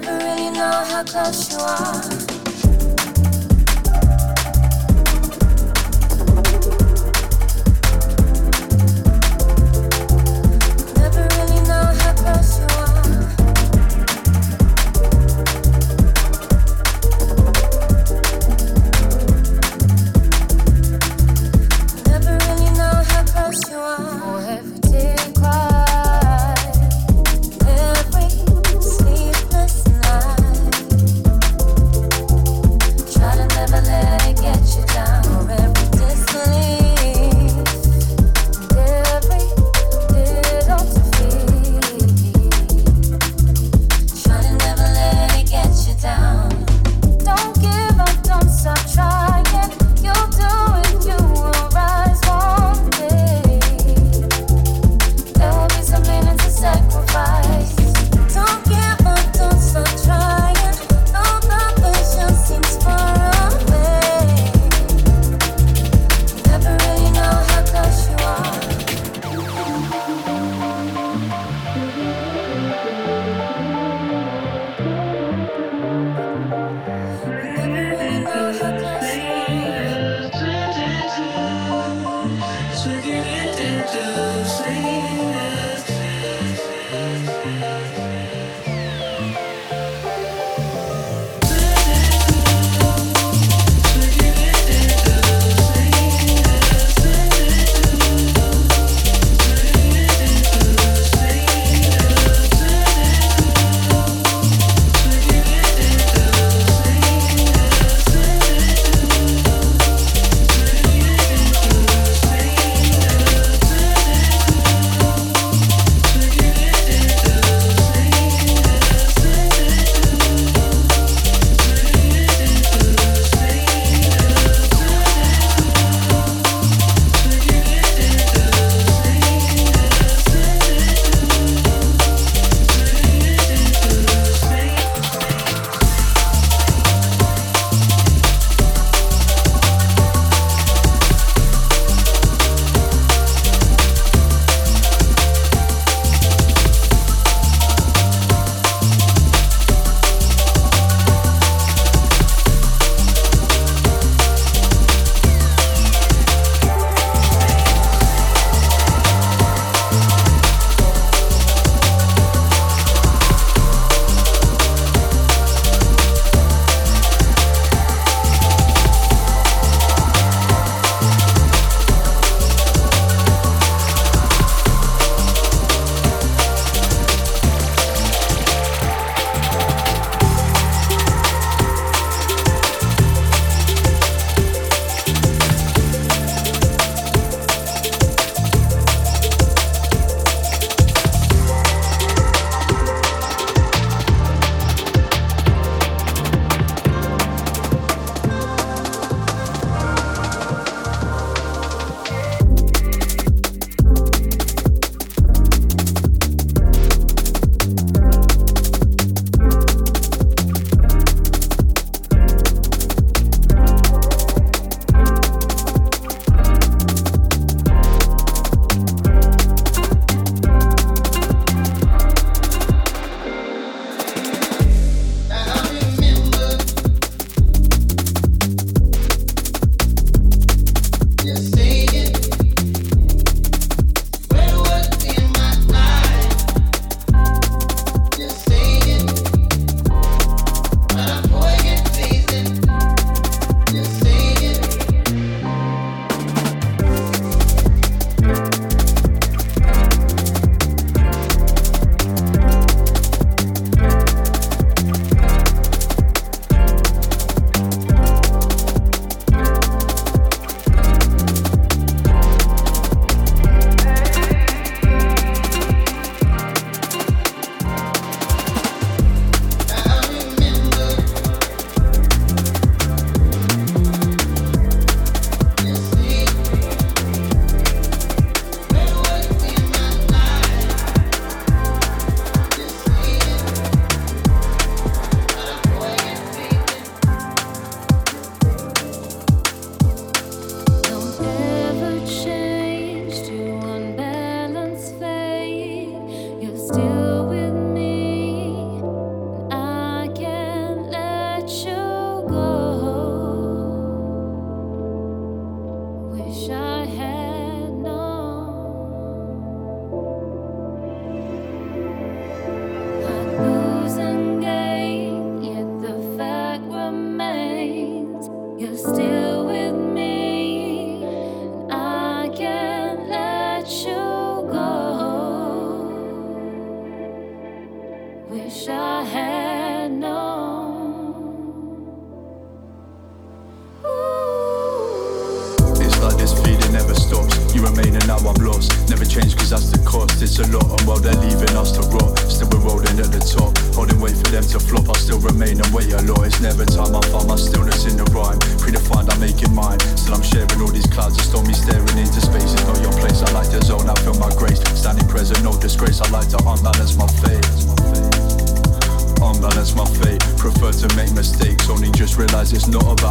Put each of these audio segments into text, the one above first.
never really know how close you are.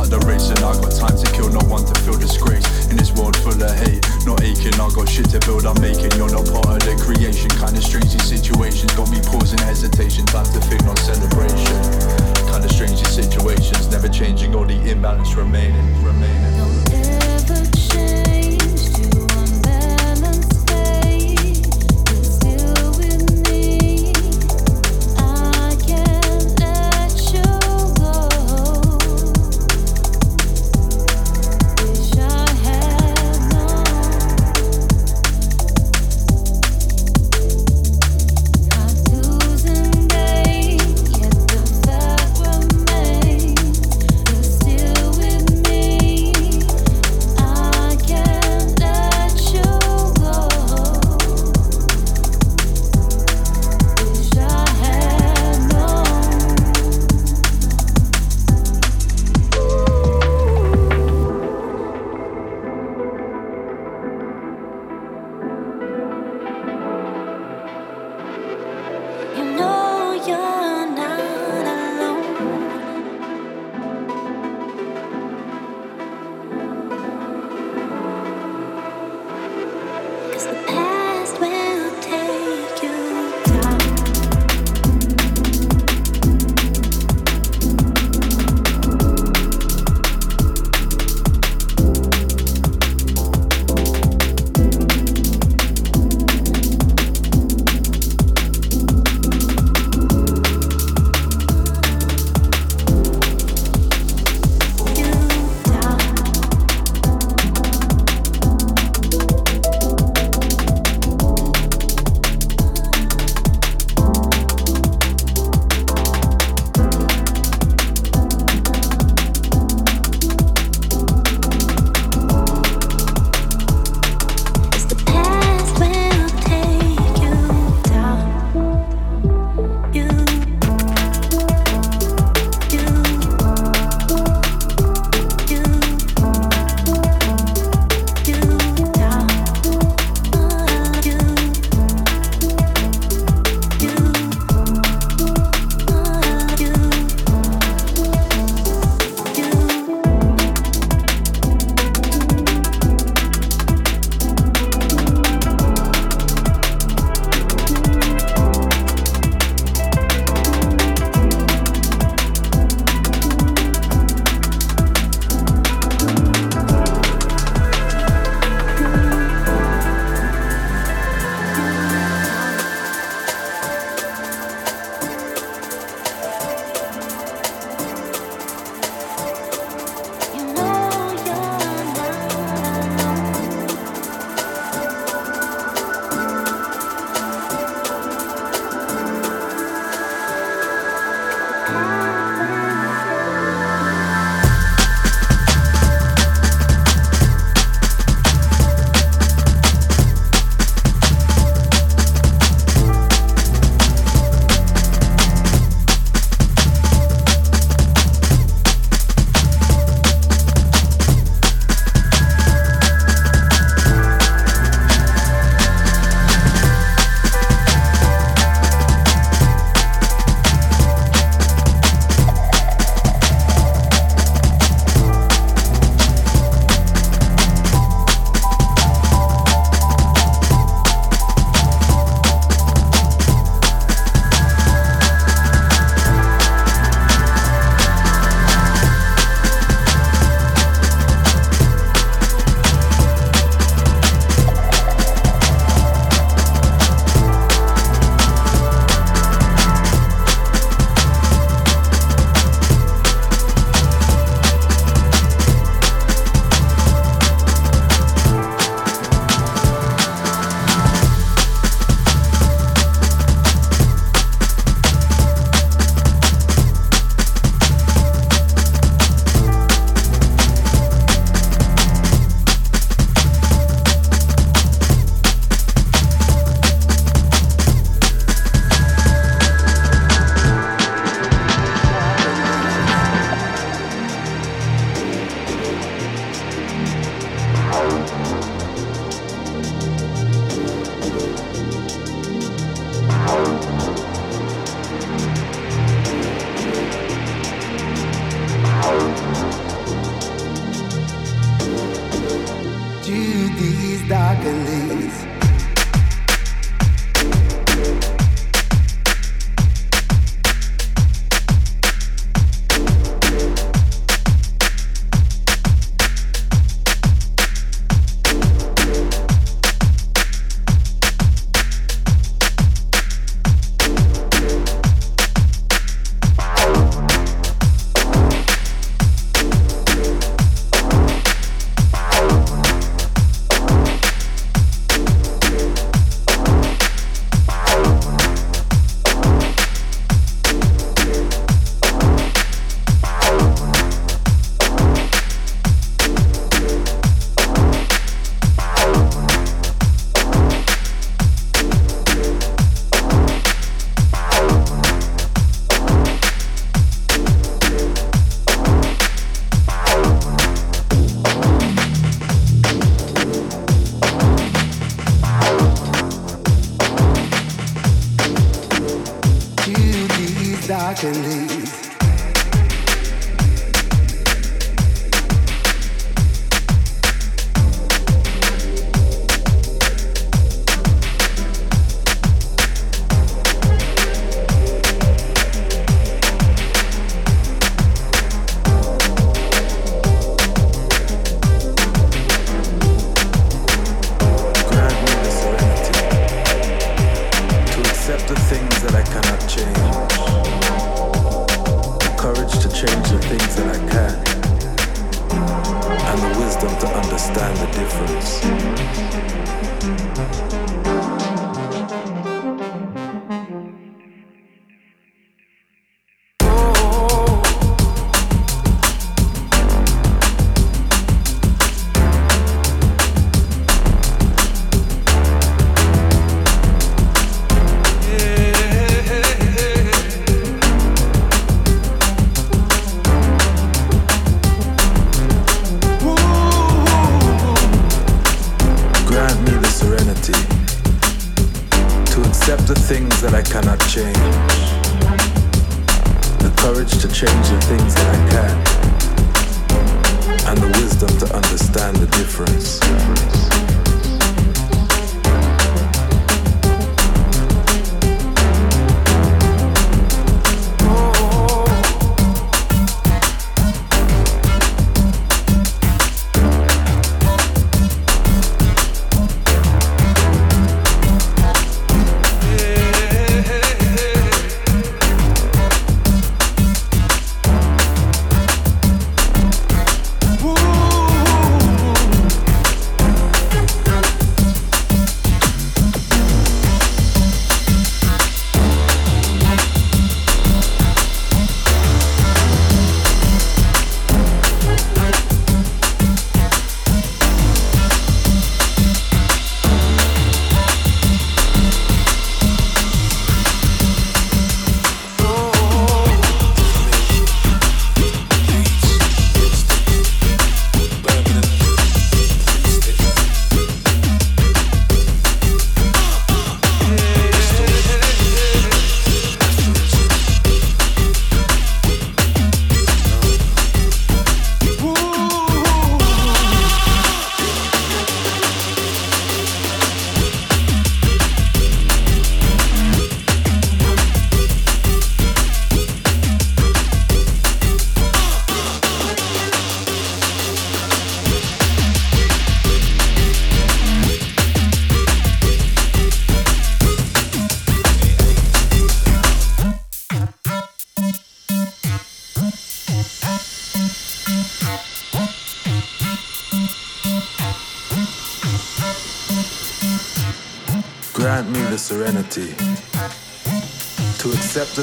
underrates And I got time to kill, no one to feel disgrace In this world full of hate, not aching I got shit to build, I'm making You're not part of the creation. Kinda strange these situations Got me pausing hesitation Time to think, not celebration. Kinda strange these situations Never changing, all the imbalance remaining Remaining.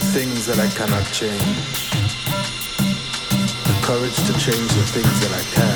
The things that I cannot change, the courage to change the things that I can.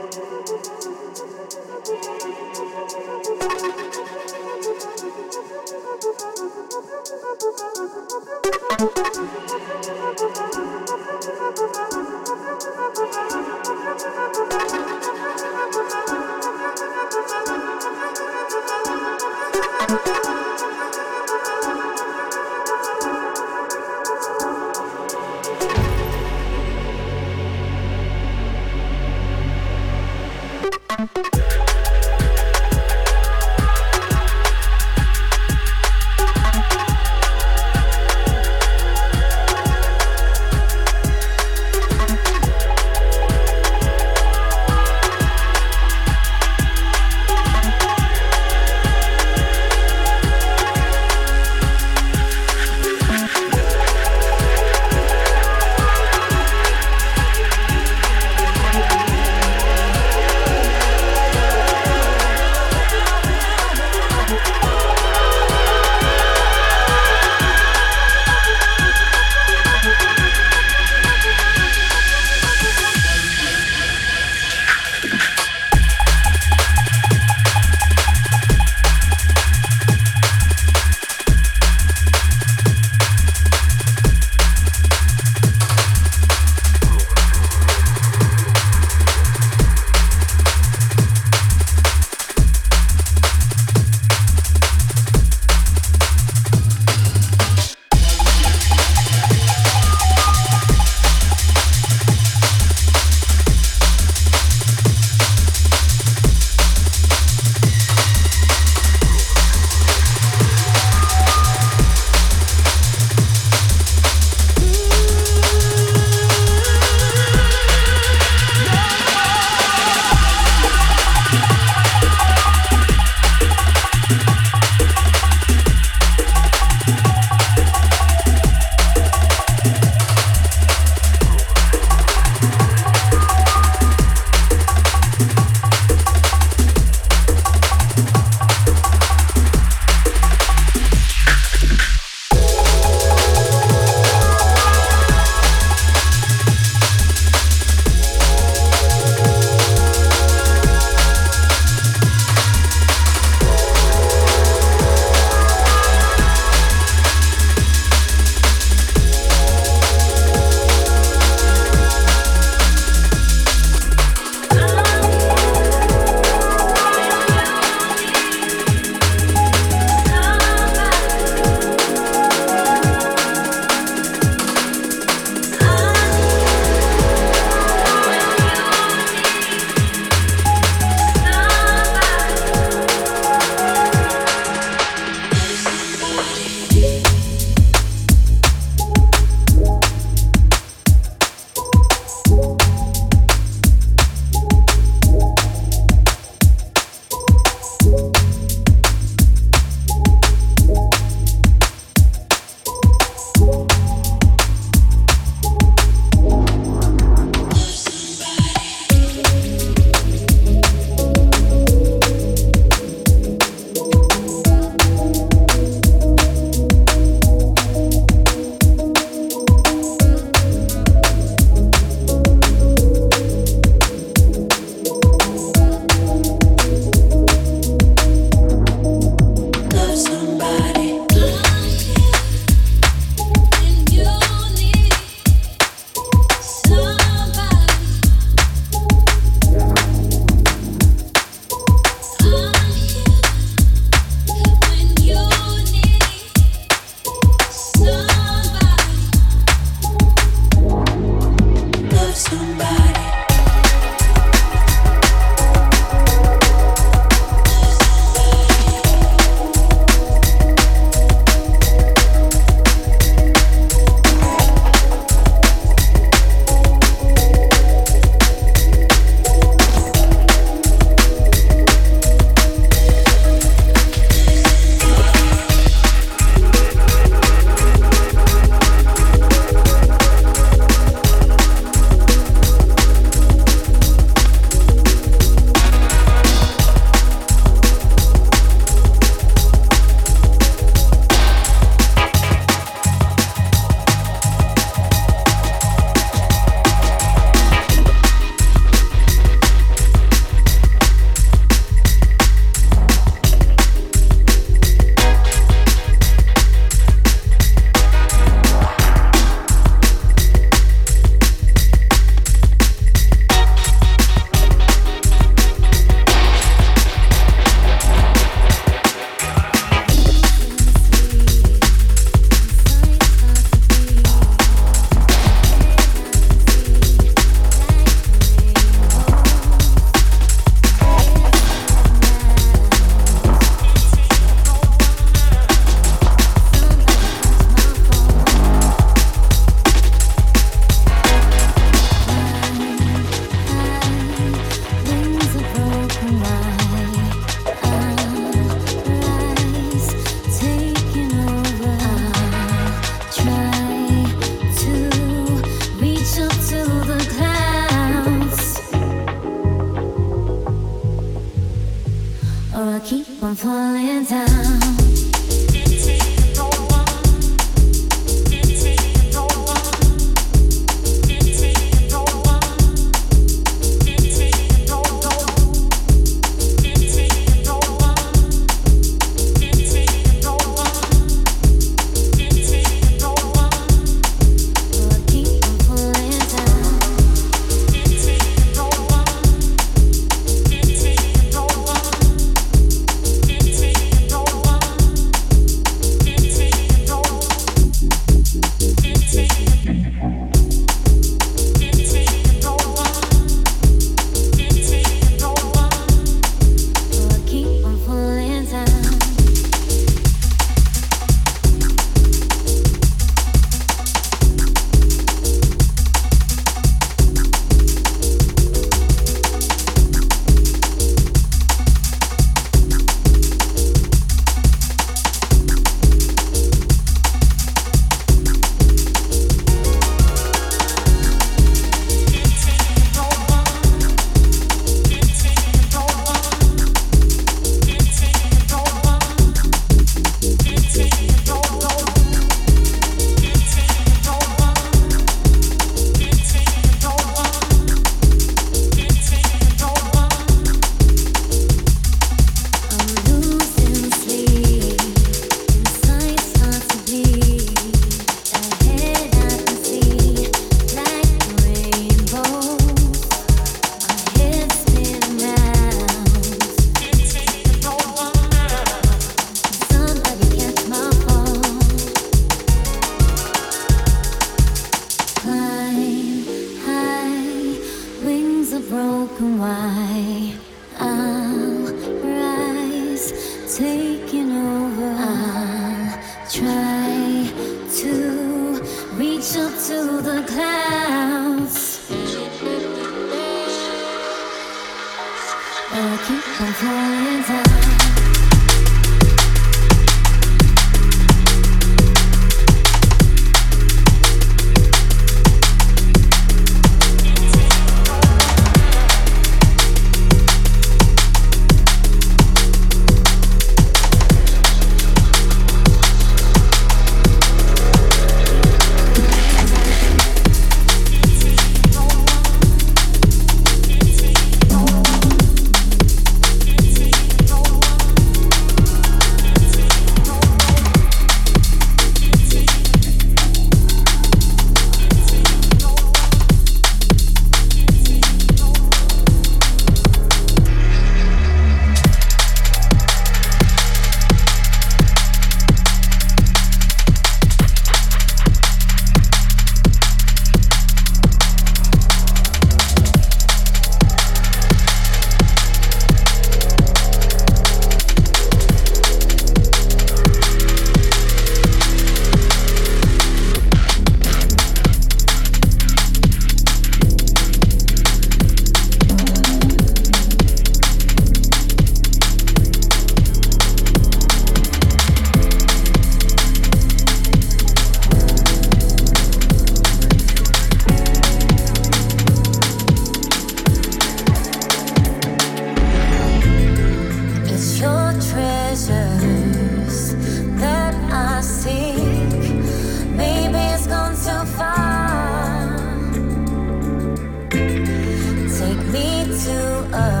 to us.